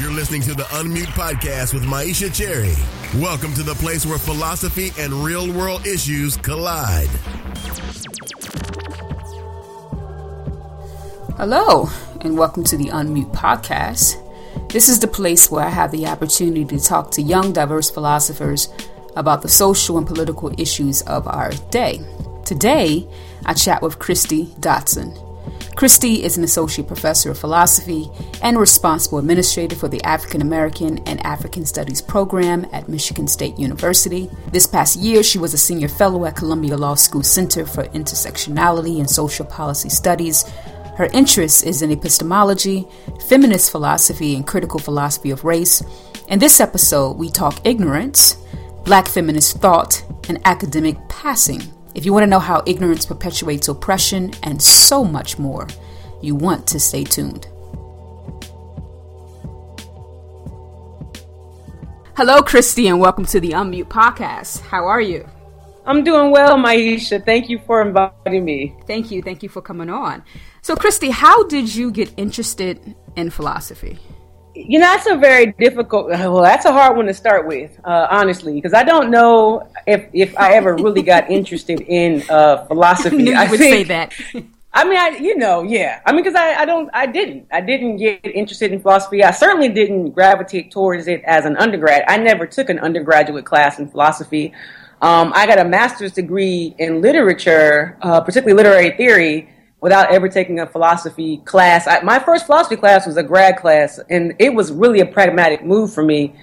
You're listening to the Unmute Podcast with Myisha Cherry. Welcome to the place where philosophy and real world issues collide. Hello, and welcome to the Unmute Podcast. This is the place where I have the opportunity to talk to young, diverse philosophers about the social and political issues of our day. Today, I chat with Kristie Dotson. Kristie is an associate professor of philosophy and responsible administrator for the African American and African Studies program at Michigan State University. This past year, she was a senior fellow at Columbia Law School Center for Intersectionality and Social Policy Studies. Her interest is in epistemology, feminist philosophy, and critical philosophy of race. In this episode, we talk ignorance, black feminist thought, and academic passing. If you want to know how ignorance perpetuates oppression and so much more, you want to stay tuned. Hello, Kristie, and welcome to the Unmute Podcast. How are you? I'm doing well, Myisha. Thank you for inviting me. Thank you. Thank you for coming on. So, Kristie, how did you get interested in philosophy? You know, that's a very difficult. Well, that's a hard one to start with, uh, honestly, because I don't know if if I ever really got interested in uh, philosophy. I I would think, say that. I mean, I you know, yeah. I mean, because I, I don't, I didn't, I didn't get interested in philosophy. I certainly didn't gravitate towards it as an undergrad. I never took an undergraduate class in philosophy. Um, I got a master's degree in literature, uh, particularly literary theory, without ever taking a philosophy class. I, my first philosophy class was a grad class, and it was really a pragmatic move for me.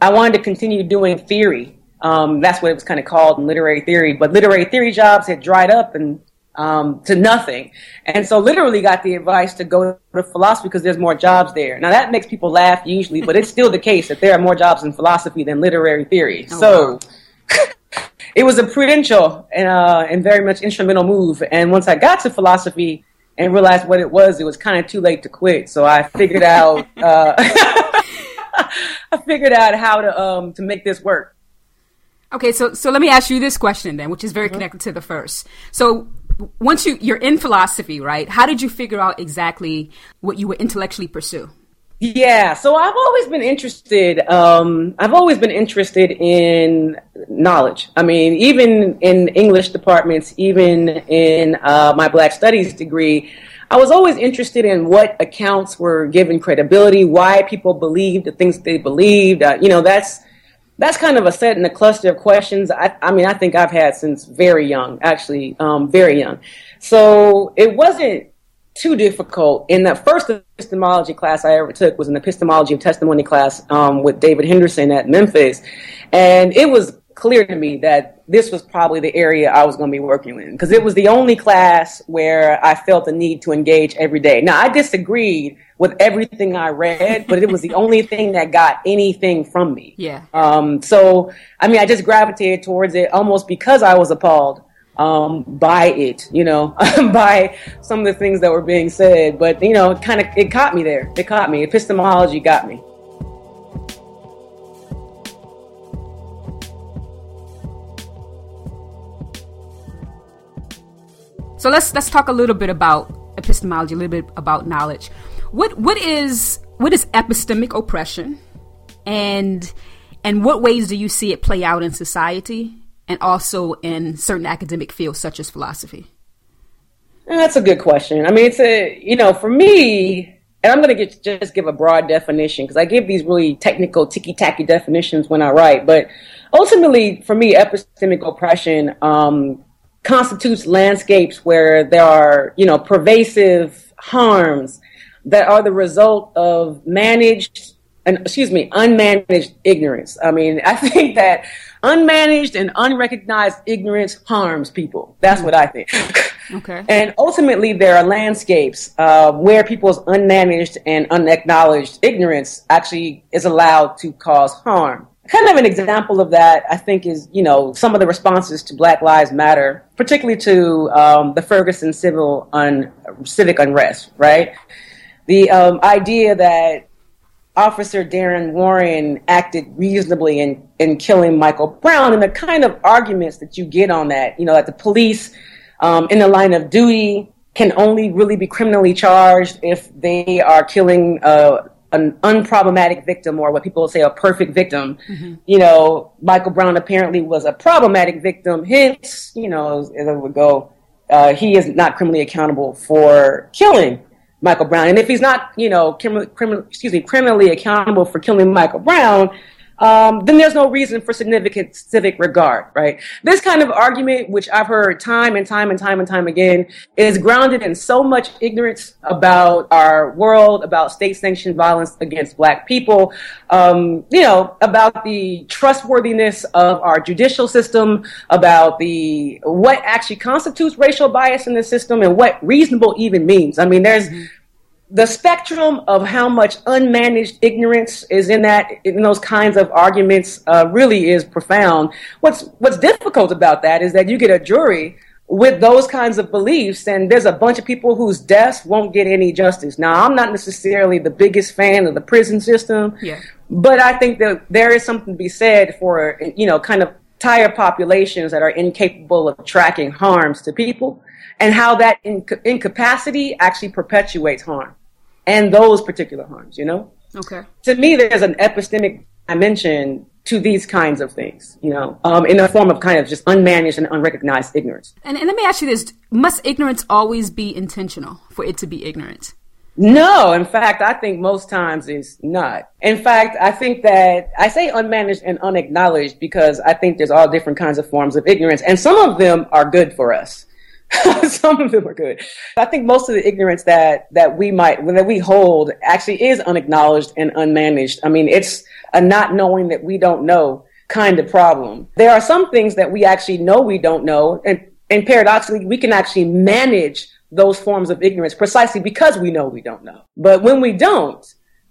I wanted to continue doing theory. Um, that's what it was kind of called in literary theory. But literary theory jobs had dried up and um, to nothing. And so literally got the advice to go to philosophy because there's more jobs there. Now that makes people laugh usually, but it's still the case that there are more jobs in philosophy than literary theory. Oh, so wow. it was a prudential and, uh, and very much instrumental move. And once I got to philosophy and realized what it was, it was kind of too late to quit. So I figured out, uh, I figured out how to, um, to make this work. Okay, so so let me ask you this question then, which is very connected to the first. So once you you're in philosophy, right? How did you figure out exactly what you would intellectually pursue? Yeah, so I've always been interested. Um, I've always been interested in knowledge. I mean, even in English departments, even in uh, my Black Studies degree, I was always interested in what accounts were given credibility, why people believed the things they believed. Uh, you know, that's that's kind of a set in a cluster of questions. I, I mean, I think I've had since very young, actually, um, very young. So it wasn't too difficult. In the first epistemology class I ever took was an epistemology of testimony class um, with David Henderson at Memphis, and it was clear to me that this was probably the area I was going to be working in because it was the only class where I felt the need to engage every day. Now I disagreed with everything I read, but it was the only thing that got anything from me. Yeah. Um, so I mean, I just gravitated towards it almost because I was appalled um, by it, you know, by some of the things that were being said. But you know, it kind of it caught me there. It caught me. Epistemology got me. So let's let's talk a little bit about epistemology, a little bit about knowledge. What what is what is epistemic oppression, and and what ways do you see it play out in society, and also in certain academic fields such as philosophy? That's a good question. I mean, it's a you know, for me, and I'm going to just give a broad definition because I give these really technical, ticky tacky definitions when I write. But ultimately, for me, epistemic oppression um, constitutes landscapes where there are you know pervasive harms that are the result of managed and excuse me unmanaged ignorance. I mean, I think that unmanaged and unrecognized ignorance harms people. That's what I think. Okay. And ultimately, there are landscapes uh, where people's unmanaged and unacknowledged ignorance actually is allowed to cause harm. Kind of an example of that, I think, is you know some of the responses to Black Lives Matter, particularly to um, the Ferguson civil un- civic unrest. Right, the um, idea that Officer Darren Warren acted reasonably in, in killing Michael Brown, and the kind of arguments that you get on that, you know, that the police um, in the line of duty can only really be criminally charged if they are killing uh, an unproblematic victim or what people say a perfect victim. Mm-hmm. You know, Michael Brown apparently was a problematic victim. Hence, you know, as it would go, uh, he is not criminally accountable for killing Michael Brown. And if he's not, you know, criminal, excuse me, criminally accountable for killing Michael Brown, um, then there's no reason for significant civic regard, right? This kind of argument, which I've heard time and time and time and time again, is grounded in so much ignorance about our world, about state-sanctioned violence against black people, um, you know, about the trustworthiness of our judicial system, about the what actually constitutes racial bias in the system, and what reasonable even means. I mean, there's mm-hmm the spectrum of how much unmanaged ignorance is in that in those kinds of arguments uh, really is profound. What's what's difficult about that is that you get a jury with those kinds of beliefs, and there's a bunch of people whose deaths won't get any justice. Now, I'm not necessarily the biggest fan of the prison system, yeah. but I think that there is something to be said for you know kind of entire populations that are incapable of tracking harms to people and how that inc- incapacity actually perpetuates harm and those particular harms, you know? Okay. To me, there's an epistemic dimension to these kinds of things, you know, um, in the form of kind of just unmanaged and unrecognized ignorance. And, and let me ask you this must ignorance always be intentional for it to be ignorant? No, in fact, I think most times it's not. In fact, I think that I say unmanaged and unacknowledged because I think there's all different kinds of forms of ignorance, and some of them are good for us. Some of them are good. I think most of the ignorance that that we might that we hold actually is unacknowledged and unmanaged. I mean, it's a not knowing that we don't know kind of problem. There are some things that we actually know we don't know, and and paradoxically, we can actually manage those forms of ignorance precisely because we know we don't know. But when we don't,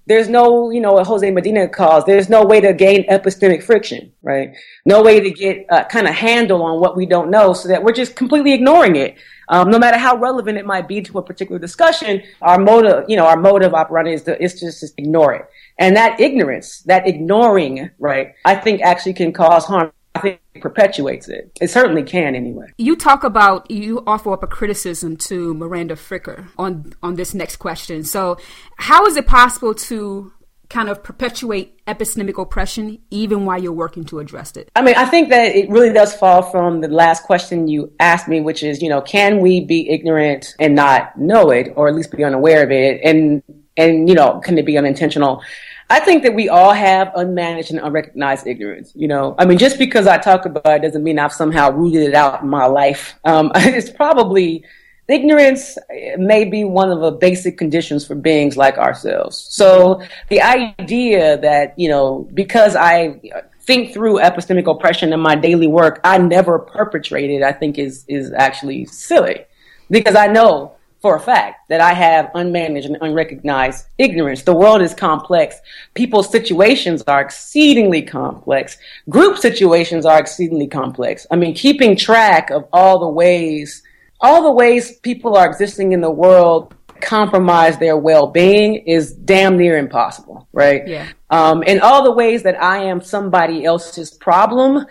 there's no, you know, what Jose Medina calls, there's no way to gain epistemic friction, right? No way to get a kind of handle on what we don't know so that we're just completely ignoring it. Um, no matter how relevant it might be to a particular discussion, our motive, you know, our motive operandi is to, is just to ignore it. And that ignorance, that ignoring, right, I think actually can cause harm I think it perpetuates it. It certainly can anyway. You talk about you offer up a criticism to Miranda Fricker on on this next question. So, how is it possible to kind of perpetuate epistemic oppression even while you're working to address it? I mean, I think that it really does fall from the last question you asked me, which is, you know, can we be ignorant and not know it, or at least be unaware of it? And and you know, can it be unintentional? I think that we all have unmanaged and unrecognized ignorance. You know, I mean, just because I talk about it doesn't mean I've somehow rooted it out in my life. Um, it's probably ignorance may be one of the basic conditions for beings like ourselves. So the idea that, you know, because I think through epistemic oppression in my daily work, I never perpetrated, I think is, is actually silly because I know for a fact that I have unmanaged and unrecognized ignorance. The world is complex. People's situations are exceedingly complex. Group situations are exceedingly complex. I mean, keeping track of all the ways, all the ways people are existing in the world compromise their well-being is damn near impossible, right? Yeah. Um, in all the ways that I am somebody else's problem,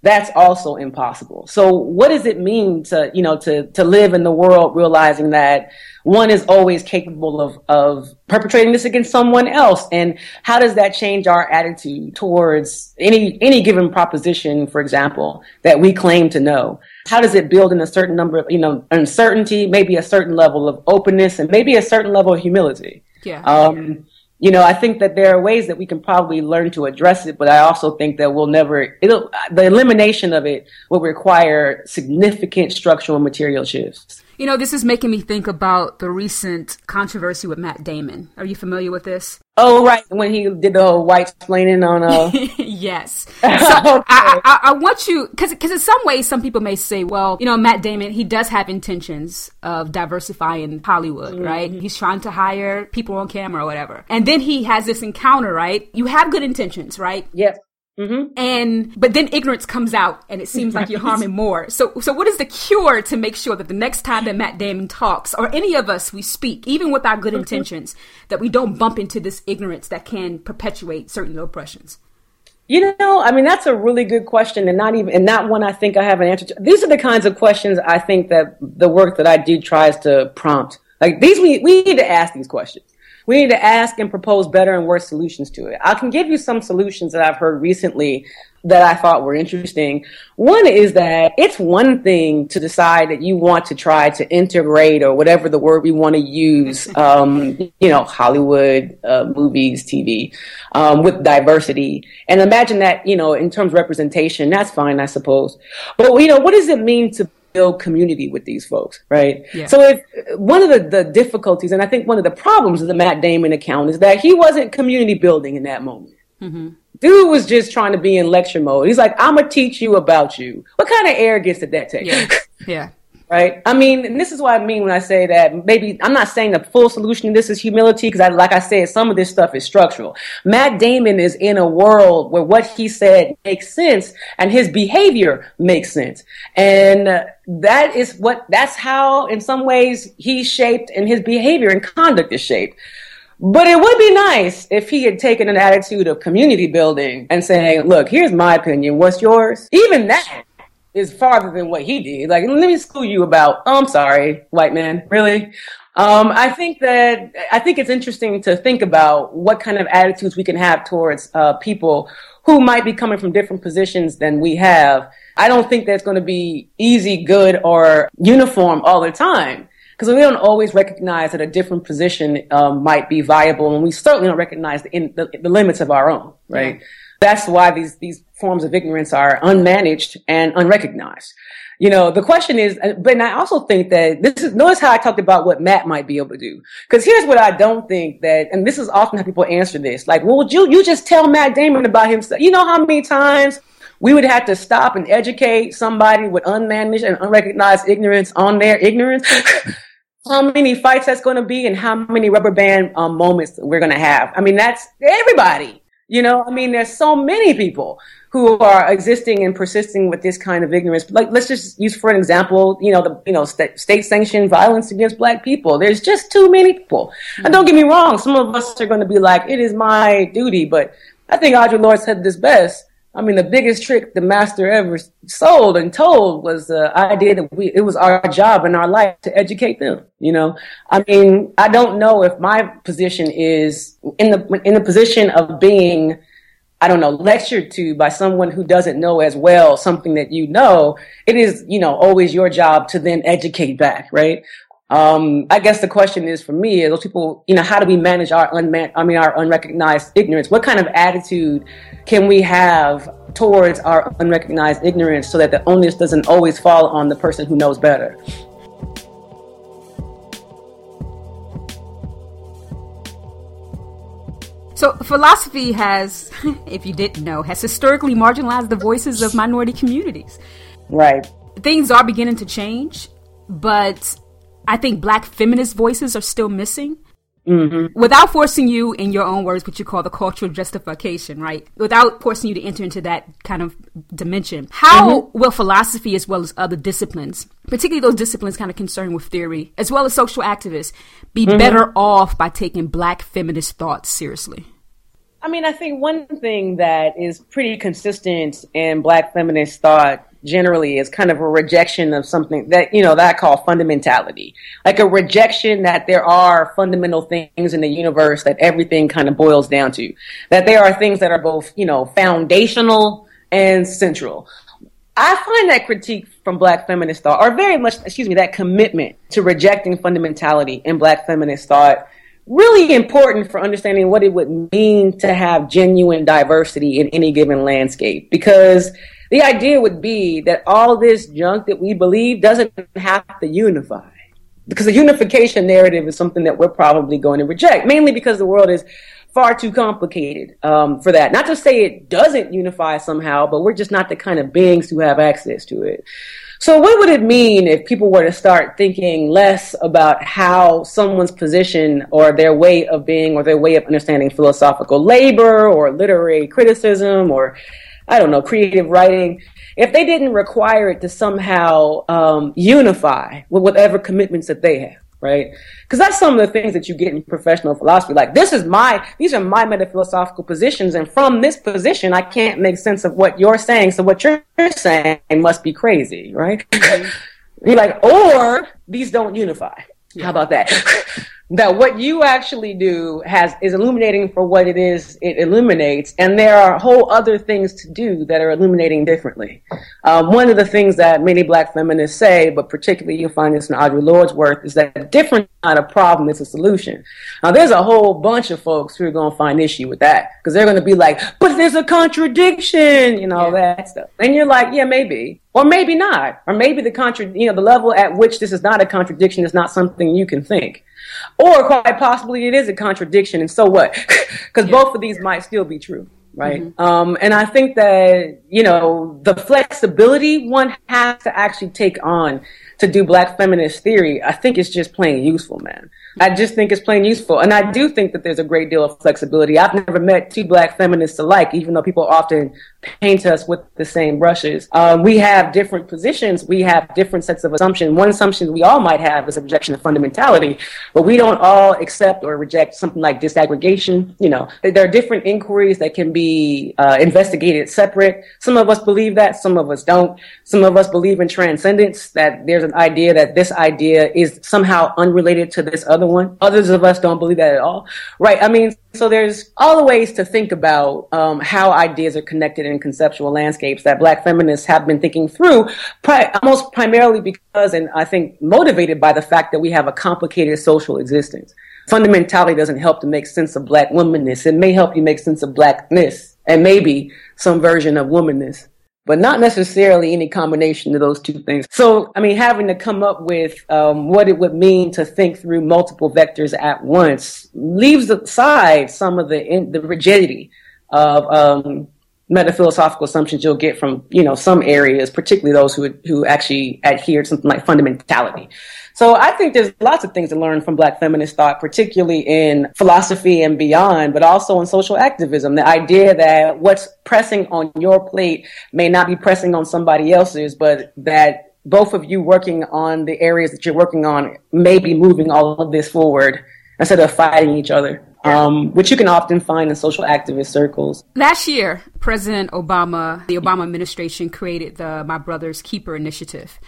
that's also impossible. So what does it mean to, you know, to, to live in the world realizing that one is always capable of, of perpetrating this against someone else? And how does that change our attitude towards any, any given proposition, for example, that we claim to know? How does it build in a certain number of, you know, uncertainty, maybe a certain level of openness and maybe a certain level of humility? Yeah. Um, you know, I think that there are ways that we can probably learn to address it, but I also think that we'll never, it'll, the elimination of it will require significant structural and material shifts. You know, this is making me think about the recent controversy with Matt Damon. Are you familiar with this? Oh, right. When he did the whole white explaining on, uh, yes. So okay. I, I, I, want you, cause, cause in some ways, some people may say, well, you know, Matt Damon, he does have intentions of diversifying Hollywood, mm-hmm. right? He's trying to hire people on camera or whatever. And then he has this encounter, right? You have good intentions, right? Yes. Mm-hmm. And but then ignorance comes out, and it seems like you're harming more. So, so what is the cure to make sure that the next time that Matt Damon talks, or any of us we speak, even with our good mm-hmm. intentions, that we don't bump into this ignorance that can perpetuate certain oppressions? You know, I mean, that's a really good question, and not even and not one I think I have an answer to. These are the kinds of questions I think that the work that I do tries to prompt. Like these, we we need to ask these questions We need to ask and propose better and worse solutions to it. I can give you some solutions that I've heard recently that I thought were interesting. One is that it's one thing to decide that you want to try to integrate or whatever the word we want to use, um, you know, Hollywood, uh, movies, TV, um, with diversity. And imagine that, you know, in terms of representation, that's fine, I suppose. But, you know, what does it mean to build community with these folks, right? Yeah. So if one of the, the difficulties, and I think one of the problems of the Matt Damon account is that he wasn't community building in that moment. Mm-hmm. Dude was just trying to be in lecture mode. He's like, I'm gonna teach you about you. What kind of arrogance did that take? Yeah. Yeah. Right? I mean, and this is what I mean when I say that maybe I'm not saying the full solution to this is humility because I, like I said, some of this stuff is structural. Matt Damon is in a world where what he said makes sense and his behavior makes sense. And that is what, that's how in some ways he's shaped and his behavior and conduct is shaped. But it would be nice if he had taken an attitude of community building and saying, look, here's my opinion. What's yours? Even that is farther than what he did. Like, let me school you about, oh, I'm sorry, white man. Really? Um, I think that, I think it's interesting to think about what kind of attitudes we can have towards, uh, people who might be coming from different positions than we have. I don't think that's going to be easy, good, or uniform all the time because we don't always recognize that a different position um, might be viable, and we certainly don't recognize the, in, the, the limits of our own. Right. Yeah. That's why these these forms of ignorance are unmanaged and unrecognized. You know, the question is, uh, but I also think that this is, notice how I talked about what Matt might be able to do. Cause here's what I don't think that, and this is often how people answer this. Like, well, would you, you just tell Matt Damon about himself? You know how many times we would have to stop and educate somebody with unmanaged and unrecognized ignorance on their ignorance? how many fights that's going to be and how many rubber band um, moments we're going to have. I mean, that's everybody. You know, I mean, there's so many people who are existing and persisting with this kind of ignorance. Like, let's just use for an example, you know, the you know st- state sanctioned violence against black people. There's just too many people. And don't get me wrong, some of us are going to be like, it is my duty, but I think Audre Lorde said this best. I mean, the biggest trick the master ever sold and told was the idea that we, it was our job in our life to educate them. You know, I mean, I don't know if my position is in the, in the position of being, I don't know, lectured to by someone who doesn't know as well something that you know. It is, you know, always your job to then educate back, right? Um, I guess the question is for me, those people, you know, how do we manage our unman, I mean, our unrecognized ignorance? What kind of attitude can we have towards our unrecognized ignorance so that the onus doesn't always fall on the person who knows better? So, philosophy has, if you didn't know, has historically marginalized the voices of minority communities. Right. Things are beginning to change, but I think black feminist voices are still missing. Mm-hmm. Without forcing you, in your own words, what you call the cultural justification, right? Without forcing you to enter into that kind of dimension, how mm-hmm. will philosophy, as well as other disciplines, particularly those disciplines kind of concerned with theory, as well as social activists, be mm-hmm. better off by taking black feminist thoughts seriously? I mean, I think one thing that is pretty consistent in black feminist thought generally is kind of a rejection of something that, you know, that I call fundamentality. Like a rejection that there are fundamental things in the universe that everything kind of boils down to. That there are things that are both, you know, foundational and central. I find that critique from black feminist thought, or very much, excuse me, that commitment to rejecting fundamentality in black feminist thought really important for understanding what it would mean to have genuine diversity in any given landscape. Because the idea would be that all this junk that we believe doesn't have to unify. Because the unification narrative is something that we're probably going to reject, mainly because the world is far too complicated um, for that. Not to say it doesn't unify somehow, but we're just not the kind of beings who have access to it. So what would it mean if people were to start thinking less about how someone's position or their way of being or their way of understanding philosophical labor or literary criticism or I don't know, creative writing, if they didn't require it to somehow um, unify with whatever commitments that they have, right? Because that's some of the things that you get in professional philosophy. Like, this is my, these are my metaphilosophical positions, and from this position, I can't make sense of what you're saying. So what you're saying must be crazy, right? Mm-hmm. you're like, or these don't unify. Yeah. How about that? That what you actually do has is illuminating for what it is it illuminates, and there are whole other things to do that are illuminating differently. Um, one of the things that many black feminists say, but particularly you'll find this in Audre Lorde's work, is that a different kind of problem, is a solution. Now there's a whole bunch of folks who are going to find issue with that because they're going to be like, but there's a contradiction, you know, yeah. that stuff. And you're like, yeah, maybe. Or maybe not. Or maybe the contra, you know, the level at which this is not a contradiction is not something you can think. Or quite possibly it is a contradiction, and so what? Because yeah. both of these might still be true, right? Mm-hmm. Um, and I think that, you know, the flexibility one has to actually take on to do black feminist theory, I think it's just plain useful, man. I just think it's plain useful. And I do think that there's a great deal of flexibility. I've never met two black feminists alike, even though people often paint us with the same brushes. Um, we have different positions. We have different sets of assumptions. One assumption we all might have is objection to fundamentality, but we don't all accept or reject something like disaggregation. You know, there are different inquiries that can be uh, investigated separate. Some of us believe that, some of us don't. Some of us believe in transcendence, that there's an idea that this idea is somehow unrelated to this other one. Others of us don't believe that at all. Right. I mean, so there's all the ways to think about um, how ideas are connected in conceptual landscapes that Black feminists have been thinking through, pri- almost primarily because, and I think motivated by the fact that we have a complicated social existence. Fundamentality doesn't help to make sense of Black womanness. It may help you make sense of Blackness and maybe some version of womanness but not necessarily any combination of those two things. So, I mean, having to come up with um, what it would mean to think through multiple vectors at once leaves aside some of the in, the rigidity of um, metaphilosophical assumptions you'll get from you know some areas, particularly those who who actually adhere to something like fundamentality. So I think there's lots of things to learn from Black feminist thought, particularly in philosophy and beyond, but also in social activism. The idea that what's pressing on your plate may not be pressing on somebody else's, but that both of you working on the areas that you're working on may be moving all of this forward instead of fighting each other. Um, which you can often find in social activist circles. Last year, President Obama, the Obama administration created the My Brother's Keeper initiative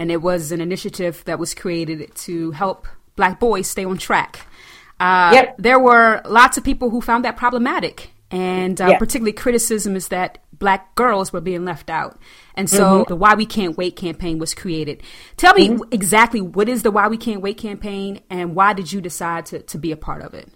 and it was an initiative that was created to help black boys stay on track. Uh, yep. There were lots of people who found that problematic, and uh, yep. particularly criticism is that black girls were being left out. And so mm-hmm. the Why We Can't Wait campaign was created. Tell me mm-hmm. exactly what is the Why We Can't Wait campaign, and why did you decide to, to be a part of it?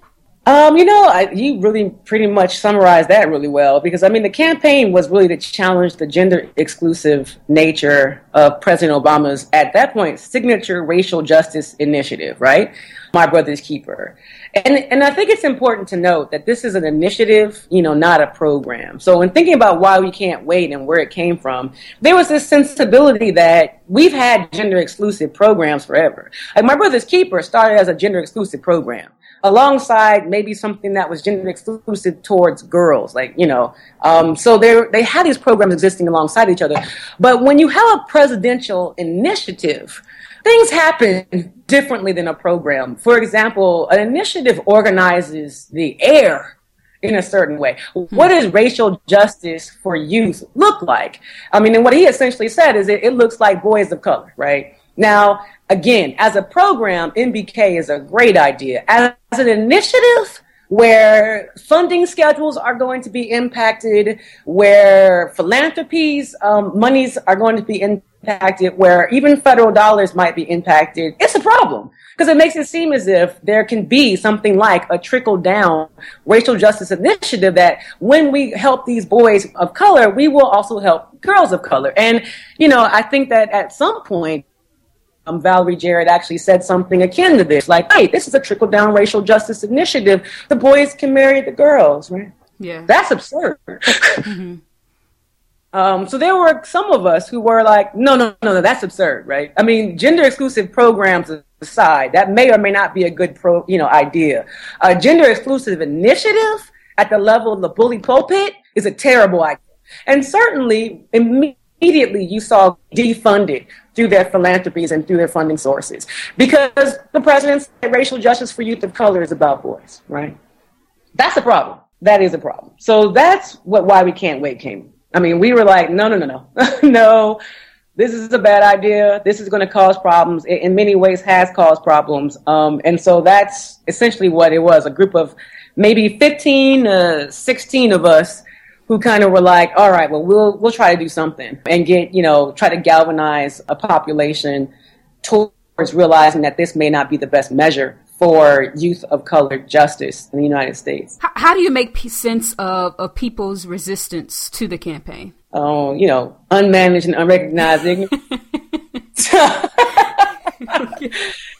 Um, you know, I, you really pretty much summarized that really well because I mean, the campaign was really to challenge the gender exclusive nature of President Obama's, at that point, signature racial justice initiative, right? My Brother's Keeper. And, and I think it's important to note that this is an initiative, you know, not a program. So in thinking about why we can't wait and where it came from, there was this sensibility that we've had gender exclusive programs forever. Like My Brother's Keeper started as a gender exclusive program alongside maybe something that was gender exclusive towards girls, like you know. Um, so they they had these programs existing alongside each other. But when you have a presidential initiative, things happen differently than a program. For example, an initiative organizes the air in a certain way. What does racial justice for youth look like? I mean, and what he essentially said is it, it looks like boys of color, right? Now, again, as a program, MBK is a great idea. As an initiative, where funding schedules are going to be impacted, where philanthropies, um, monies are going to be impacted, where even federal dollars might be impacted, it's a problem. Because it makes it seem as if there can be something like a trickle down racial justice initiative that when we help these boys of color, we will also help girls of color. And, you know, I think that at some point, um, Valerie Jarrett actually said something akin to this, like, "Hey, this is a trickle down racial justice initiative. The boys can marry the girls, right? Yeah, that's absurd." mm-hmm. um, so there were some of us who were like, "No, no, no, no, that's absurd, right? I mean, gender exclusive programs aside, that may or may not be a good pro, you know, idea. A gender exclusive initiative at the level of the bully pulpit is a terrible idea." And certainly, immediately you saw defunded through their philanthropies and through their funding sources. Because the president said racial justice for youth of color is about boys, right? That's a problem. That is a problem. So that's what why we can't wait came. I mean, we were like, no, no, no, no, no. this is a bad idea. This is going to cause problems. It, in many ways, has caused problems. Um, and so that's essentially what it was. A group of maybe 15, uh, 16 of us who kind of were like, all right, well, we'll, we'll try to do something and get, you know, try to galvanize a population towards realizing that this may not be the best measure for youth of color justice in the United States. How, how do you make sense of, of people's resistance to the campaign? Um, you know, unmanaged and unrecognized.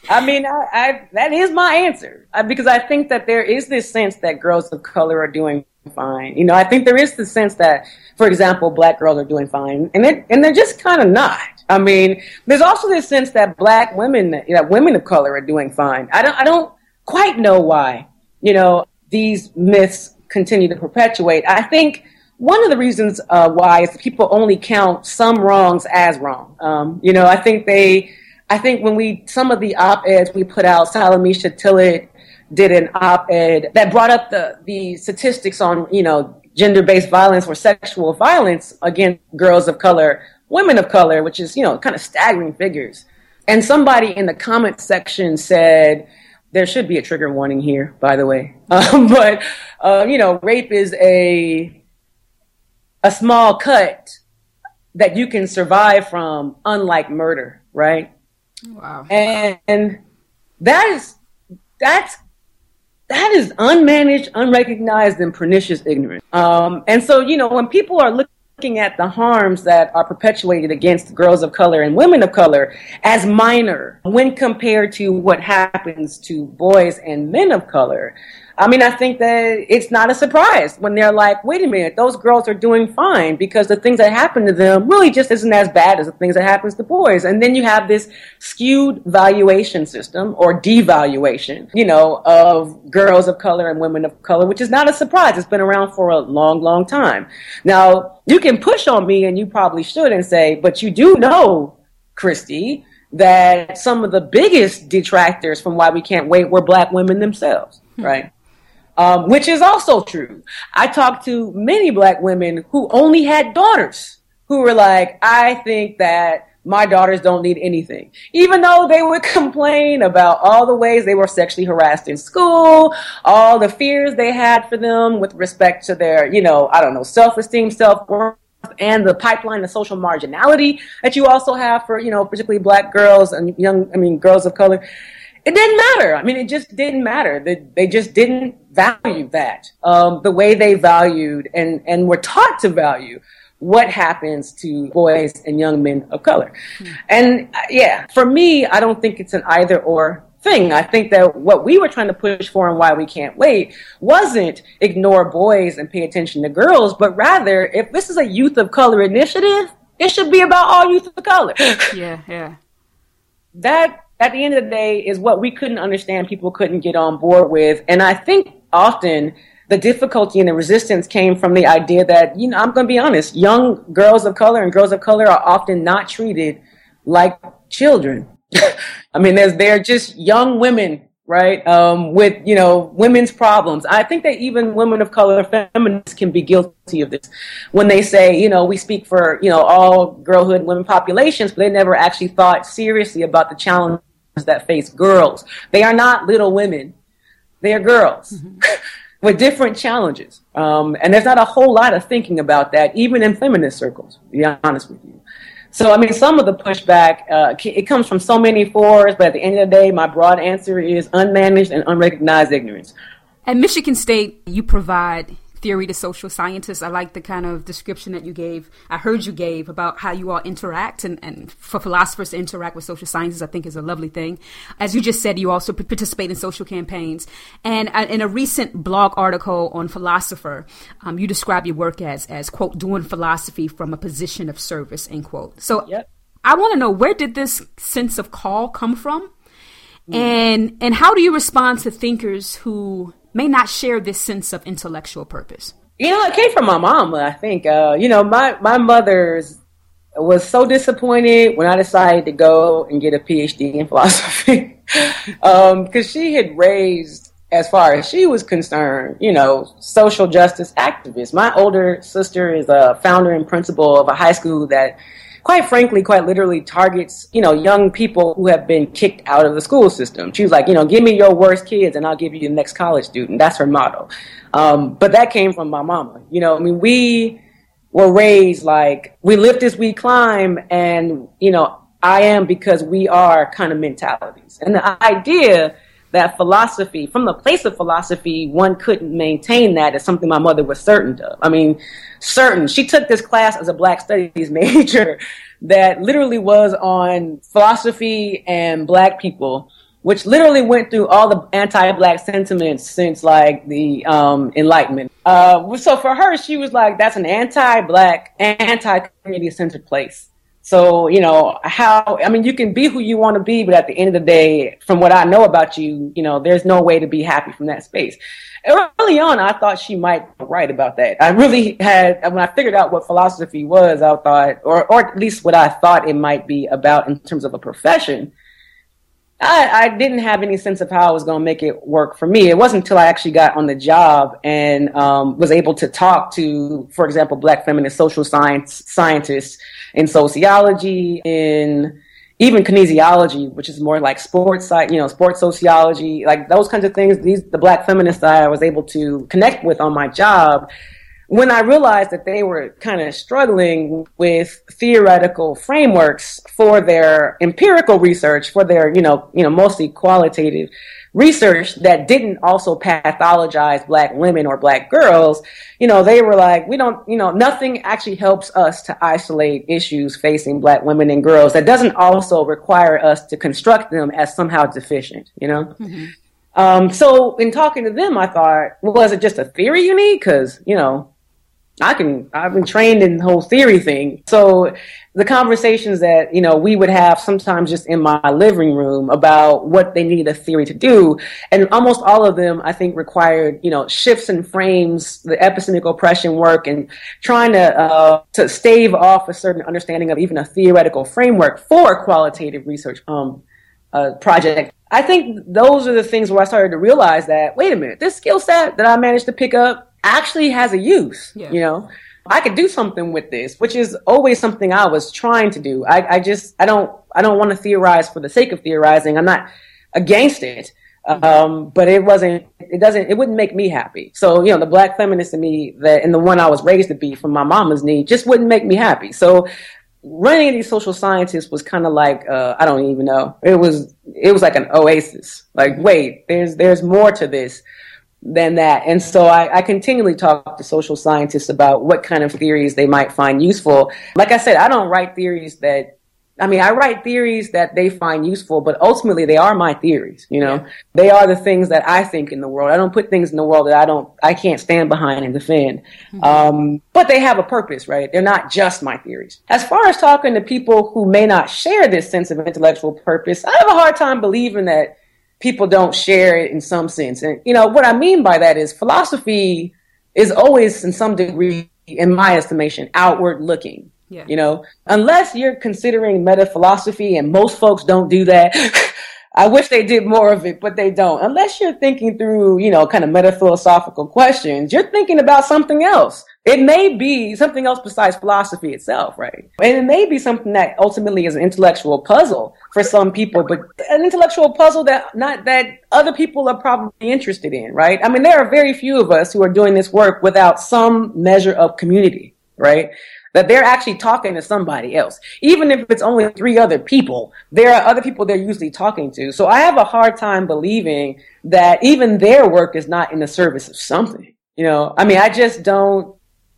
I mean, I, I, that is my answer I, because I think that there is this sense that girls of color are doing fine. You know, I think there is the sense that, for example, black girls are doing fine, and it, and they're just kind of not. I mean, there's also this sense that black women, that women of color are doing fine. I don't, I don't quite know why. You know, these myths continue to perpetuate. I think one of the reasons uh, why is people only count some wrongs as wrong. Um, you know, I think they, I think when we some of the op-eds we put out, Salamishah Tillet did an op-ed that brought up the the statistics on you know gender-based violence or sexual violence against girls of color, women of color, which is you know kind of staggering figures. And somebody in the comment section said there should be a trigger warning here, by the way. Um, but uh, you know, rape is a a small cut that you can survive from, unlike murder, right? Wow. And, and that is that's that is unmanaged, unrecognized, and pernicious ignorance. Um, and so, you know, when people are looking at the harms that are perpetuated against girls of color and women of color as minor when compared to what happens to boys and men of color, I mean, I think that it's not a surprise when they're like, wait a minute, those girls are doing fine because the things that happen to them really just isn't as bad as the things that happens to boys. And then you have this skewed valuation system or devaluation, you know, of girls of color and women of color, which is not a surprise. It's been around for a long, long time. Now, you can push on me and you probably should and say, but you do know, Kristie, that some of the biggest detractors from why we can't wait were black women themselves, hmm. right? Um, which is also true. I talked to many black women who only had daughters who were like, I think that my daughters don't need anything. Even though they would complain about all the ways they were sexually harassed in school, all the fears they had for them with respect to their, you know, I don't know, self-esteem, self-worth, and the pipeline of social marginality that you also have for, you know, particularly black girls and young, I mean, girls of color it didn't matter. I mean, it just didn't matter. They, they just didn't value that um, the way they valued and, and were taught to value what happens to boys and young men of color. Hmm. And uh, yeah, for me, I don't think it's an either or thing. I think that what we were trying to push for and why we can't wait wasn't ignore boys and pay attention to girls, but rather, if this is a youth of color initiative, it should be about all youth of color. Yeah, yeah. That at the end of the day is what we couldn't understand people couldn't get on board with. And i think often the difficulty and the resistance came from the idea that you know i'm going to be honest young girls of color and girls of color are often not treated like children. I mean there's they're just young women right um, with you know women's problems. I think that even women of color feminists can be guilty of this. When they say you know we speak for you know all girlhood women populations but they never actually thought seriously about the challenges that face girls they are not little women they are girls mm-hmm. with different challenges um, and there's not a whole lot of thinking about that even in feminist circles to be honest with you so, I mean, some of the pushback, uh, it comes from so many fours, but at the end of the day, my broad answer is unmanaged and unrecognized ignorance. At Michigan State, you provide theory to social scientists. I like the kind of description that you gave. I heard you gave about how you all interact, and, and for philosophers to interact with social scientists, I think is a lovely thing. As you just said, you also participate in social campaigns. And uh, in a recent blog article on Philosopher, um, you describe your work as as quote doing philosophy from a position of service end quote. So yep. I want to know where did this sense of call come from, mm. and and how do you respond to thinkers who may not share this sense of intellectual purpose? You know, it came from my mom. I think. Uh, you know, my my mother's was so disappointed when I decided to go and get a PhD in philosophy because um, she had raised, as far as she was concerned, you know, social justice activists. My older sister is a founder and principal of a high school that quite frankly, quite literally targets, you know, young people who have been kicked out of the school system. She was like, you know, give me your worst kids and I'll give you the next college student. That's her motto. Um, but that came from my mama. You know, I mean, we were raised like we lift as we climb and, you know, I am because we are kind of mentalities. And the idea that philosophy, from the place of philosophy, one couldn't maintain that is something my mother was certain of. I mean, certain. She took this class as a Black Studies major that literally was on philosophy and Black people, which literally went through all the anti-Black sentiments since like the um, Enlightenment. Uh, so for her, she was like, "That's an anti-Black, anti-community centered place." So, you know, how, I mean, you can be who you want to be, but at the end of the day, from what I know about you, you know, there's no way to be happy from that space. Early on, I thought she might right about that. I really had, when I figured out what philosophy was, I thought, or, or at least what I thought it might be about in terms of a profession, I, I didn't have any sense of how I was going to make it work for me. It wasn't until I actually got on the job and um, was able to talk to, for example, Black feminist social science scientists in sociology, in even kinesiology, which is more like sports, you know, sports sociology, like those kinds of things. These the Black feminists that I was able to connect with on my job when I realized that they were kind of struggling with theoretical frameworks for their empirical research, for their, you know, you know, mostly qualitative research that didn't also pathologize black women or black girls, you know, they were like, we don't, you know, nothing actually helps us to isolate issues facing black women and girls that doesn't also require us to construct them as somehow deficient, you know? Mm-hmm. Um, so in talking to them, I thought, well, was it just a theory you need? Cause, you know, I can, I've been trained in the whole theory thing. So the conversations that, you know, we would have sometimes just in my living room about what they needed a theory to do. And almost all of them, I think, required, you know, shifts and frames, the epistemic oppression work and trying to, uh, to stave off a certain understanding of even a theoretical framework for qualitative research, um, uh, project. I think those are the things where I started to realize that, wait a minute, this skill set that I managed to pick up actually has a use, yeah. you know? I could do something with this, which is always something I was trying to do. I, I just, I don't, I don't want to theorize for the sake of theorizing. I'm not against it. Um, but it wasn't, it doesn't, it wouldn't make me happy. So, you know, the black feminist in me that, and the one I was raised to be from my mama's knee just wouldn't make me happy. So running these social scientists was kind of like, uh, I don't even know. It was, it was like an oasis. Like, wait, there's, there's more to this than that. And so I, I, continually talk to social scientists about what kind of theories they might find useful. Like I said, I don't write theories that, I mean, I write theories that they find useful, but ultimately they are my theories, you know? Yeah. They are the things that I think in the world. I don't put things in the world that I don't, I can't stand behind and defend. Mm-hmm. Um, but they have a purpose, right? They're not just my theories. As far as talking to people who may not share this sense of intellectual purpose, I have a hard time believing that people don't share it in some sense. And, you know, what I mean by that is philosophy is always, in some degree, in my estimation, outward looking. Yeah. You know, unless you're considering meta philosophy, and most folks don't do that. I wish they did more of it, but they don't. Unless you're thinking through, you know, kind of meta philosophical questions, you're thinking about something else. It may be something else besides philosophy itself, right? And it may be something that ultimately is an intellectual puzzle for some people, but an intellectual puzzle that not that other people are probably interested in, right? I mean, there are very few of us who are doing this work without some measure of community, right? That they're actually talking to somebody else. Even if it's only three other people, there are other people they're usually talking to. So I have a hard time believing that even their work is not in the service of something. You know, I mean, I just don't,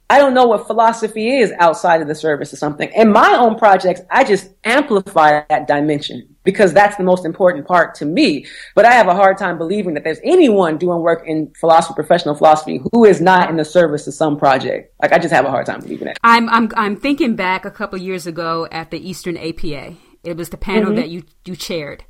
I don't know what philosophy is outside of the service of something. In my own projects, I just amplify that dimension because that's the most important part to me. But I have a hard time believing that there's anyone doing work in philosophy, professional philosophy, who is not in the service of some project. Like I just have a hard time believing that. I'm I'm I'm thinking back a couple years ago at the Eastern APA. It was the panel mm-hmm. that you you chaired.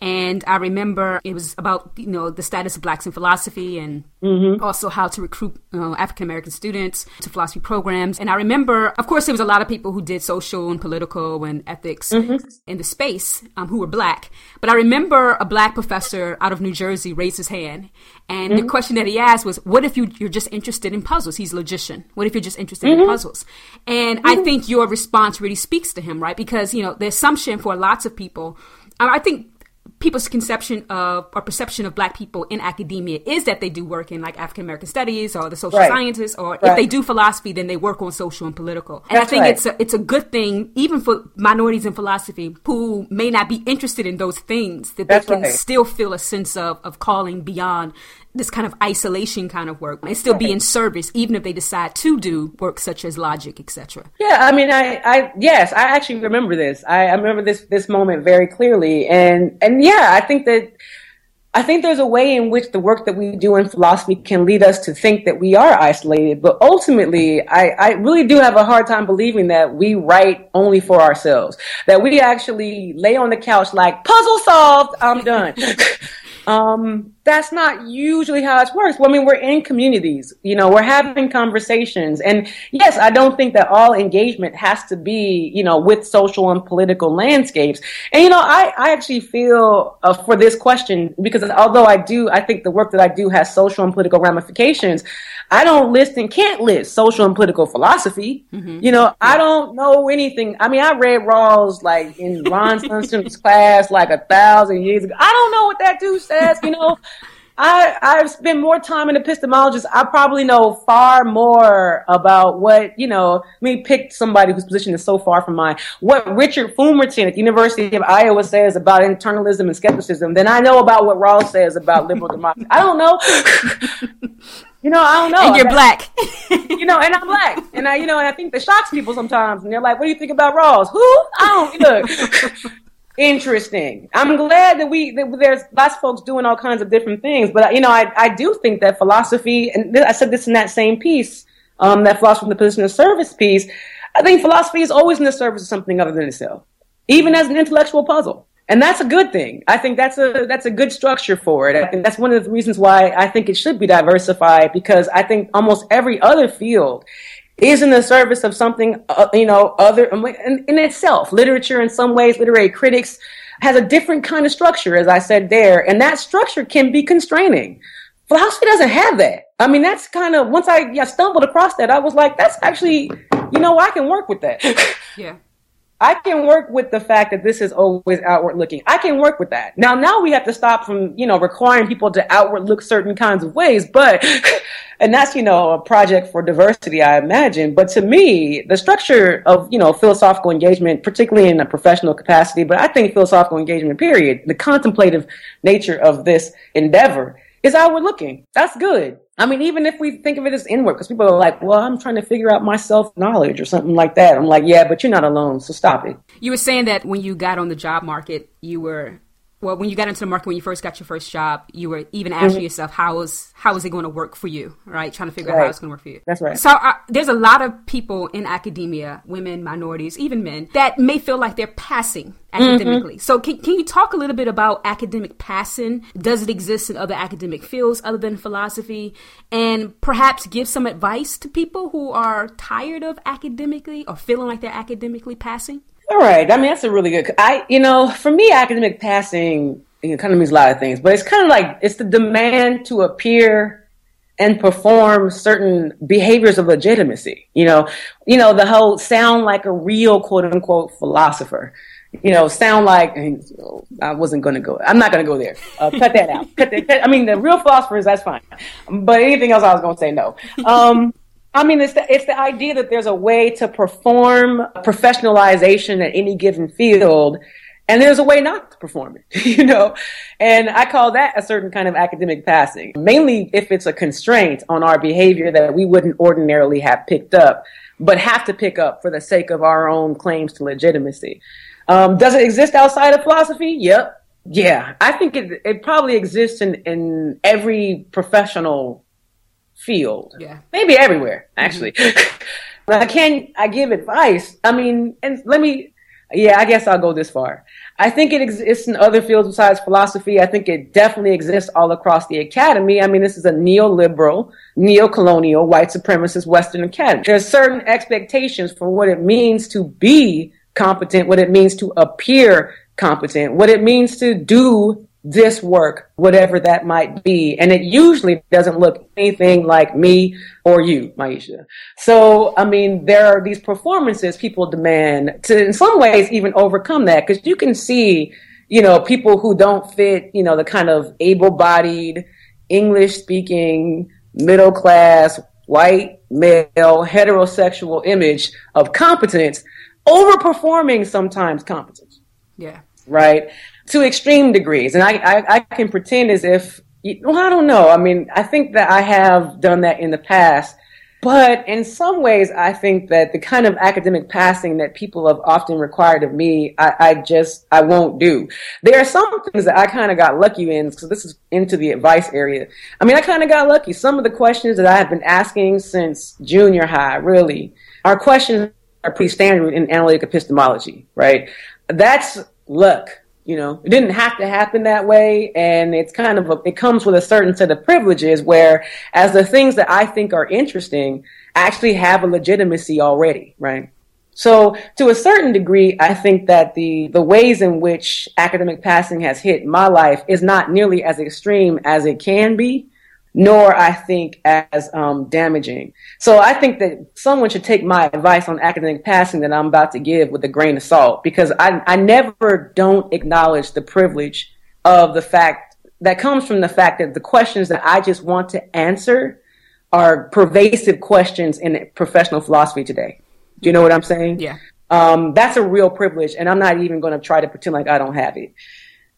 And I remember it was about, you know, the status of blacks in philosophy and mm-hmm. also how to recruit uh, African American students to philosophy programs. And I remember, of course, there was a lot of people who did social and political and ethics mm-hmm. in the space um, who were black. But I remember a black professor out of New Jersey raised his hand. And mm-hmm. the question that he asked was, what if you, you're just interested in puzzles? He's a logician. What if you're just interested in mm-hmm. puzzles? And I mm-hmm. think your response really speaks to him, right? Because, you know, the assumption for lots of people, I think people's conception of or perception of black people in academia is that they do work in like African American studies or the social right. sciences or right. if they do philosophy then they work on social and political. And That's I think right. it's a, it's a good thing even for minorities in philosophy who may not be interested in those things that That's they can still feel a sense of of calling beyond this kind of isolation kind of work and still be in service even if they decide to do work such as logic etc yeah i mean i i yes i actually remember this. I, I remember this this moment very clearly. And and yeah i think that I think there's a way in which the work that we do in philosophy can lead us to think that we are isolated, but ultimately, I, I, really do have a hard time believing that we write only for ourselves. That we actually lay on the couch like, puzzle solved, I'm done. Um, that's not usually how it works. Well, I mean, we're in communities, you know, we're having conversations. And yes, I don't think that all engagement has to be, you know, with social and political landscapes. And, you know, I, I actually feel uh, for this question, because although I do, I think the work that I do has social and political ramifications, I don't list and can't list social and political philosophy. Mm-hmm. You know, yeah. I don't know anything. I mean, I read Rawls like in Ron Swensen's class like a thousand years ago. I don't know what that dude says, you know. I, I've spent more time in epistemologist. I probably know far more about what, you know, let me pick somebody whose position is so far from mine. What Richard Fumerton at the University of Iowa says about internalism and skepticism than I know about what Rawls says about liberal democracy. I don't know. You know, I don't know. And you're black. you know, and I'm black. And I, you know, and I think that shocks people sometimes. And they're like, what do you think about Rawls? Who? I don't, look. Interesting. I'm glad that we, that there's lots of folks doing all kinds of different things. But, you know, I, I do think that philosophy, and I said this in that same piece, um, that philosophy from the position of service piece, I think philosophy is always in the service of something other than itself, even as an intellectual puzzle and that's a good thing. I think that's a that's a good structure for it. I think that's one of the reasons why I think it should be diversified because I think almost every other field is in the service of something uh, you know other in, in itself. Literature, in some ways, literary critics has a different kind of structure, as I said there, and that structure can be constraining. Philosophy doesn't have that. I mean, that's kind of once I, I stumbled across that, I was like, that's actually, you know, I can work with that. yeah. I can work with the fact that this is always outward looking. I can work with that. Now, now we have to stop from, you know, requiring people to outward look certain kinds of ways, but, and that's, you know, a project for diversity, I imagine. But to me, the structure of, you know, philosophical engagement, particularly in a professional capacity, but I think philosophical engagement, period, the contemplative nature of this endeavor is outward looking. That's good. I mean, even if we think of it as inward, because people are like, well, I'm trying to figure out my self knowledge or something like that. I'm like, yeah, but you're not alone, so stop it. You were saying that when you got on the job market, you were well, when you got into the market, when you first got your first job, you were even asking mm-hmm. yourself, how is how is it going to work for you, right? Trying to figure right. out how it's going to work for you. That's right. So uh, there's a lot of people in academia, women, minorities, even men, that may feel like they're passing academically. Mm-hmm. So can, can you talk a little bit about academic passing? Does it exist in other academic fields other than philosophy? And perhaps give some advice to people who are tired of academically or feeling like they're academically passing? All right. I mean, that's a really good. I, you know, for me, academic passing you know, kind of means a lot of things, but it's kind of like it's the demand to appear and perform certain behaviors of legitimacy. You know, you know, the whole sound like a real quote unquote philosopher. You know, sound like I wasn't going to go. I'm not going to go there. Uh, cut that out. Cut that, I mean, the real philosophers, that's fine. But anything else, I was going to say no. Um, I mean, it's the, it's the idea that there's a way to perform professionalization at any given field, and there's a way not to perform it, you know? And I call that a certain kind of academic passing, mainly if it's a constraint on our behavior that we wouldn't ordinarily have picked up, but have to pick up for the sake of our own claims to legitimacy. Um, does it exist outside of philosophy? Yep. Yeah. I think it, it probably exists in, in every professional field. Yeah. Maybe everywhere, actually. Mm-hmm. I can I give advice. I mean, and let me yeah, I guess I'll go this far. I think it exists in other fields besides philosophy. I think it definitely exists all across the academy. I mean, this is a neoliberal, neo-colonial, white supremacist Western academy. There's certain expectations for what it means to be competent, what it means to appear competent, what it means to do this work, whatever that might be. And it usually doesn't look anything like me or you, Myisha. So, I mean, there are these performances people demand to, in some ways, even overcome that because you can see, you know, people who don't fit, you know, the kind of able bodied, English speaking, middle class, white, male, heterosexual image of competence overperforming sometimes competence. Yeah. Right to extreme degrees. And I, I, I can pretend as if, well, I don't know. I mean, I think that I have done that in the past. But in some ways, I think that the kind of academic passing that people have often required of me, I, I just, I won't do. There are some things that I kind of got lucky in, so this is into the advice area. I mean, I kind of got lucky. Some of the questions that I have been asking since junior high, really, are questions are pretty standard in analytic epistemology, right? That's luck. You know, it didn't have to happen that way. And it's kind of, a, it comes with a certain set of privileges where as the things that I think are interesting actually have a legitimacy already, right? So to a certain degree, I think that the, the ways in which academic passing has hit my life is not nearly as extreme as it can be nor I think as um, damaging. So I think that someone should take my advice on academic passing that I'm about to give with a grain of salt because I, I never don't acknowledge the privilege of the fact that comes from the fact that the questions that I just want to answer are pervasive questions in professional philosophy today. Do you know what I'm saying? Yeah. Um, that's a real privilege, and I'm not even going to try to pretend like I don't have it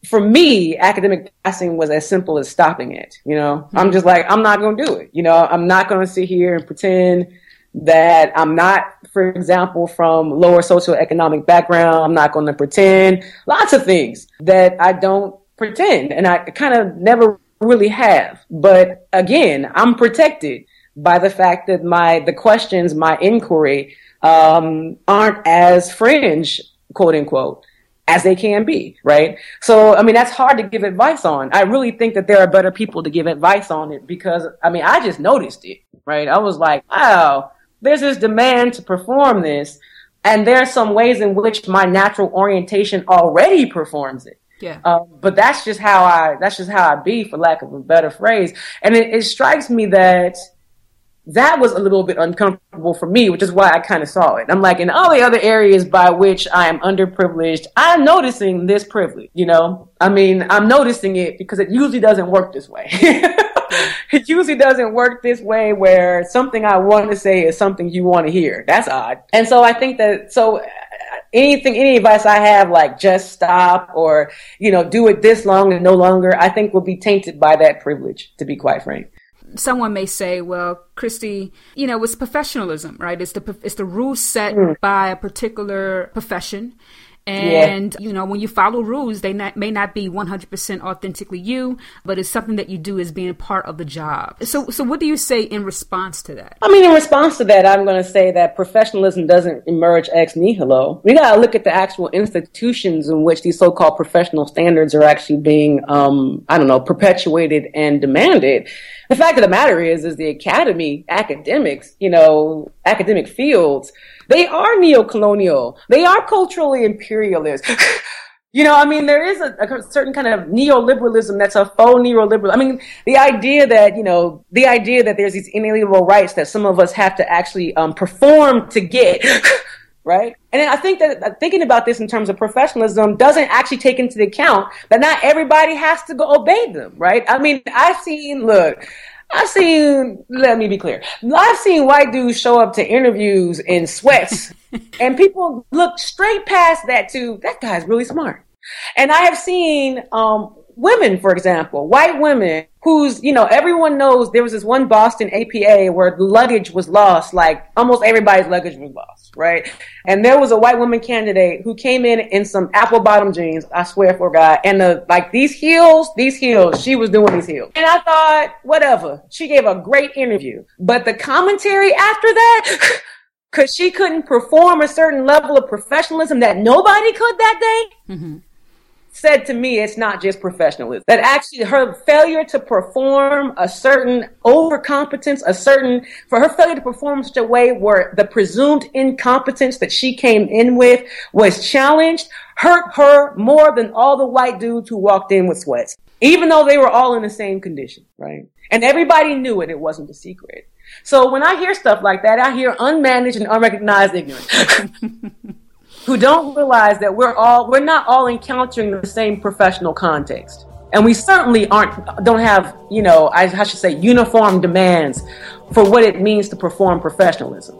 for me, academic passing was as simple as stopping it. You know, mm-hmm. I'm just like, I'm not going to do it. You know, I'm not going to sit here and pretend that I'm not, for example, from lower socioeconomic background. I'm not going to pretend lots of things that I don't pretend and I kind of never really have. But again, I'm protected by the fact that my, the questions, my inquiry, um, aren't as fringe, quote unquote as they can be, right? So, I mean, that's hard to give advice on. I really think that there are better people to give advice on it because, I mean, I just noticed it, right? I was like, wow, there's this demand to perform this. And there are some ways in which my natural orientation already performs it. Yeah. Um, but that's just how I, that's just how I be, for lack of a better phrase. And it, it strikes me that, that was a little bit uncomfortable for me, which is why I kind of saw it. I'm like, in all the other areas by which I am underprivileged, I'm noticing this privilege, you know? I mean, I'm noticing it because it usually doesn't work this way. it usually doesn't work this way where something I want to say is something you want to hear. That's odd. And so I think that, so uh, anything, any advice I have, like just stop or, you know, do it this long and no longer, I think will be tainted by that privilege, to be quite frank someone may say, well, Kristie, you know, it's professionalism, right? It's the it's the rules set mm. by a particular profession. And, yeah. you know, when you follow rules, they not, may not be 100% authentically you, but it's something that you do as being part of the job. So, so what do you say in response to that? I mean, in response to that, I'm going to say that professionalism doesn't emerge ex nihilo. We got to look at the actual institutions in which these so-called professional standards are actually being, um, I don't know, perpetuated and demanded. The fact of the matter is, is the academy, academics, you know, academic fields, they are neo-colonial. They are culturally imperialist. you know, I mean, there is a, a, certain kind of neoliberalism that's a faux neoliberal. I mean, the idea that, you know, the idea that there's these inalienable rights that some of us have to actually um, perform to get. right? And I think that uh, thinking about this in terms of professionalism doesn't actually take into account that not everybody has to go obey them, right? I mean, I've seen, look, I've seen, let me be clear. I've seen white dudes show up to interviews in sweats and people look straight past that to, that guy's really smart. And I have seen, um, women, for example, white women who's, you know, everyone knows there was this one Boston APA where luggage was lost, like almost everybody's luggage was lost, right? And there was a white woman candidate who came in in some apple bottom jeans, I swear for God, and the, like these heels, these heels, she was doing these heels. And I thought, whatever. She gave a great interview. But the commentary after that, because she couldn't perform a certain level of professionalism that nobody could that day. Mm-hmm said to me it's not just professionalism. That actually her failure to perform a certain overcompetence, a certain, for her failure to perform such a way where the presumed incompetence that she came in with was challenged, hurt her more than all the white dudes who walked in with sweats. Even though they were all in the same condition, right? And everybody knew it, it wasn't a secret. So when I hear stuff like that, I hear unmanaged and unrecognized ignorance. who don't realize that we're all we're not all encountering the same professional context. And we certainly aren't don't have you know I, I, should say uniform demands for what it means to perform professionalism.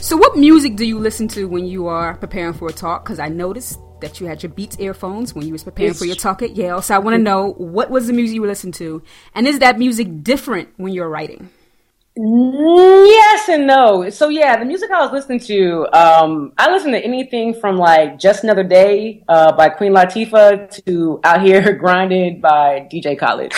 So what music do you listen to when you are preparing for a talk? Because i noticed that you had your beats earphones when you was preparing it's for your talk at yale. So i want to know what was the music you were listening to? And is that music different when you're writing Yes and no. So yeah, the music I was listening to, um, I listen to anything from like "Just Another Day" uh, by Queen Latifah to "Out Here Grinded" by DJ Khaled.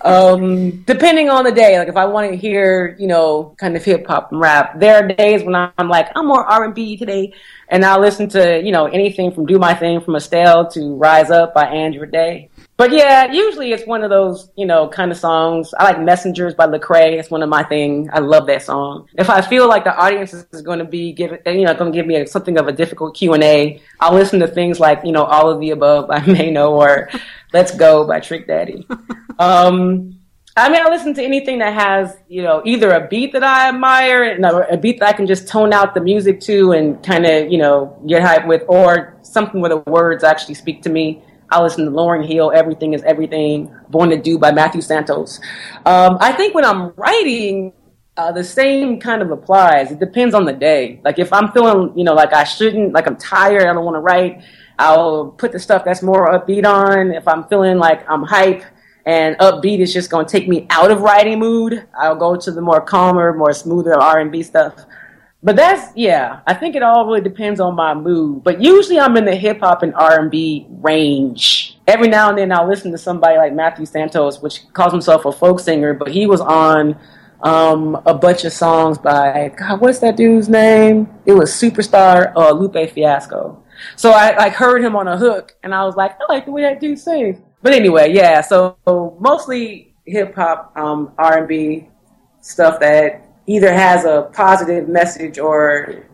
um, depending on the day, like if I want to hear, you know, kind of hip hop and rap, there are days when I'm like, I'm more R and B today, and I'll listen to, you know, anything from "Do My Thing" from Estelle to "Rise Up" by Andra Day. But yeah, usually it's one of those, you know, kind of songs. I like Messengers by Lecrae. It's one of my things. I love that song. If I feel like the audience is going to be giving, you know, going to give me a, something of a difficult Q and A, I'll listen to things like, you know, All of the Above by Maino or Let's Go by Trick Daddy. Um, I mean, I listen to anything that has, you know, either a beat that I admire and a, a beat that I can just tone out the music to and kind of, you know, get hype with, or something where the words actually speak to me. I listen to Lauryn Hill, Everything is Everything, Born to Do by Matthew Santos. Um, I think when I'm writing, uh, the same kind of applies. It depends on the day. Like if I'm feeling, you know, like I shouldn't, like I'm tired, I don't want to write, I'll put the stuff that's more upbeat on. If I'm feeling like I'm hype and upbeat is just going to take me out of writing mood, I'll go to the more calmer, more smoother R&B stuff. But that's yeah. I think it all really depends on my mood. But usually I'm in the hip hop and R and B range. Every now and then I'll listen to somebody like Matthew Santos, which calls himself a folk singer, but he was on um, a bunch of songs by God. What's that dude's name? It was Superstar uh, Lupe Fiasco. So I like heard him on a hook, and I was like, I like the way that dude sings. But anyway, yeah. So mostly hip hop, um, R and B stuff that either has a positive message or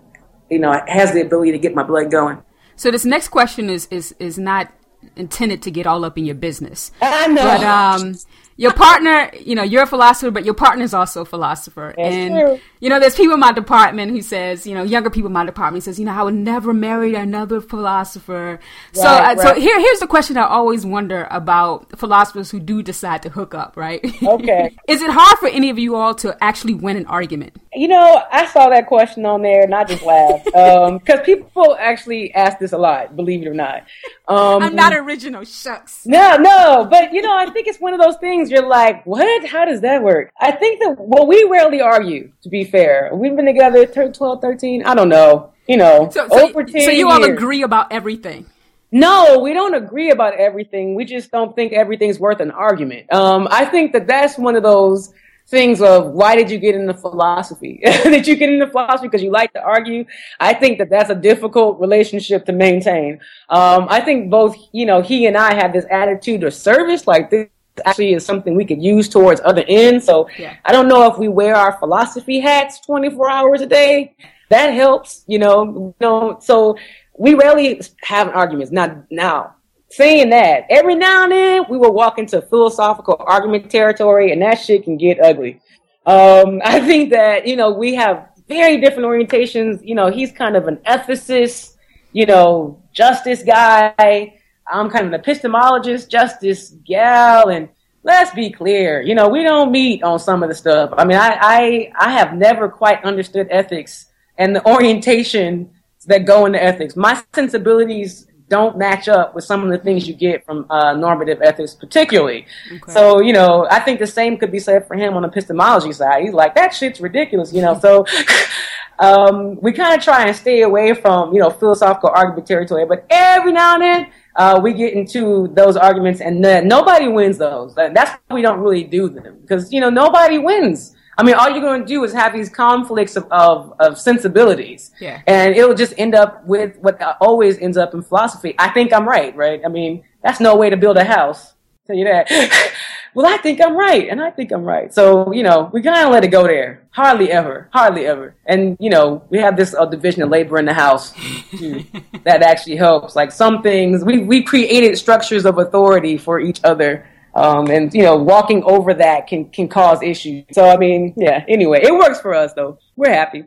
you know has the ability to get my blood going. So this next question is is is not intended to get all up in your business. I know. But um your partner, you know, you're a philosopher, but your partner is also a philosopher. That's and true. you know, there's people in my department who says, you know, younger people in my department says, you know, I would never marry another philosopher. so, Right, uh, so here, here's the question I always wonder about philosophers who do decide to hook up. Right? Okay. is it hard for any of you all to actually win an argument? You know, I saw that question on there and I just laughed because people actually ask this a lot. Believe it or not. Um, I'm not original. Shucks. No, no, but you know, I think it's one of those things you're like, what? How does that work? I think that, well, we rarely argue, to be fair. We've been together thir- 12, 13, I don't know, you know, So, so, over 10 so you all years. agree about everything. No, we don't agree about everything. We just don't think everything's worth an argument. Um, I think that that's one of those things of why did you get into philosophy? did you get into philosophy because you like to argue? I think that that's a difficult relationship to maintain. Um, I think both, you know, he and I have this attitude of service, like this actually is something we could use towards other ends. So Yeah. I don't know if we wear our philosophy hats 24 hours a day. That helps, you know, you know, so we rarely have arguments. Now, now, saying that, every now and then we will walk into philosophical argument territory and that shit can get ugly. Um, I think that, you know, we have very different orientations. You know, he's kind of an ethicist, you know, justice guy. I'm kind of an epistemologist, justice gal, and let's be clear, you know, we don't meet on some of the stuff. I mean, I, I, I have never quite understood ethics and the orientation that go into ethics. My sensibilities don't match up with some of the things you get from uh, normative ethics, particularly. So, you know, I think the same could be said for him on the epistemology side. He's like, that shit's ridiculous, you know. So, um, we kind of try and stay away from, you know, philosophical argument territory. But every now and then, uh, we get into those arguments, and then nobody wins those. That's why we don't really do them because you know nobody wins. I mean, all you're going to do is have these conflicts of, of, of sensibilities, Yeah. and it'll just end up with what always ends up in philosophy. I think I'm right, right? I mean, that's no way to build a house. Tell you that. well, I think I'm right, and I think I'm right. So you know, we kind of let it go there. Hardly ever, hardly ever. And you know, we have this uh, division of labor in the house too, that actually helps. Like some things, we we created structures of authority for each other. Um, and you know, walking over that can can cause issues. So I mean, yeah. Anyway, it works for us though. We're happy.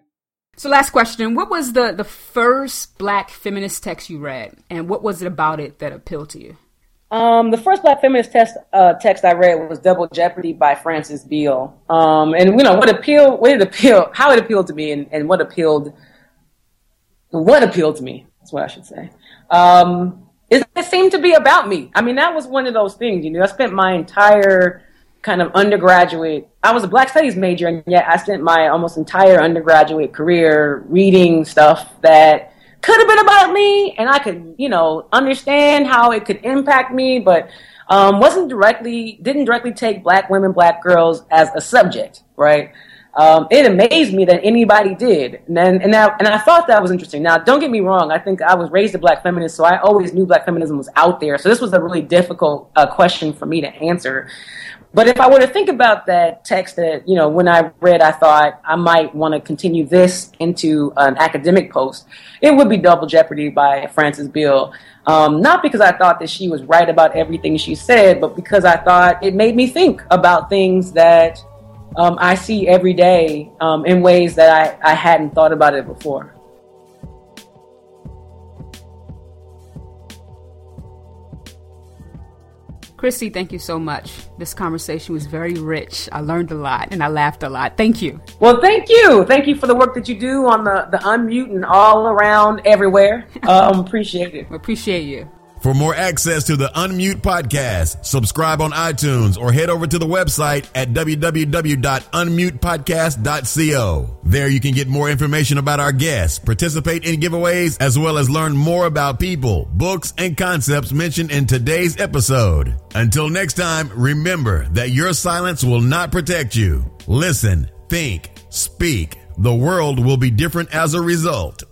So, last question: What was the the first Black feminist text you read, and what was it about it that appealed to you? Um, the first Black feminist text, uh, text I read was Double Jeopardy by Frances Beale. Um, and you know what appealed, what it appealed, how it appealed to me, and, and what appealed, what appealed to me. That's what I should say. Um, it, it seemed to be about me. I mean, that was one of those things. You know, I spent my entire kind of undergraduate. I was a Black Studies major, and yet I spent my almost entire undergraduate career reading stuff that could have been about me, and I could, you know, understand how it could impact me, but um, wasn't directly, didn't directly take black women, black girls as a subject, right? Um, it amazed me that anybody did, and then, and that, and I thought that was interesting. Now, don't get me wrong. I think I was raised a black feminist, so I always knew black feminism was out there. So this was a really difficult uh, question for me to answer. But if I were to think about that text that, you know, when I read, I thought I might want to continue this into an academic post, it would be Double Jeopardy by Frances Beale. Um, not because I thought that she was right about everything she said, but because I thought it made me think about things that um, I see every day um, in ways that I, I hadn't thought about it before. Kristie, thank you so much. This conversation was very rich. I learned a lot and I laughed a lot. Thank you. Well, thank you. Thank you for the work that you do on the, the unmute and all around everywhere. Um, appreciate it. Appreciate you. For more access to the Unmute podcast, subscribe on iTunes or head over to the website at www.unmutepodcast.co. There you can get more information about our guests, participate in giveaways, as well as learn more about people, books, and concepts mentioned in today's episode. Until next time, remember that your silence will not protect you. Listen, think, speak. The world will be different as a result.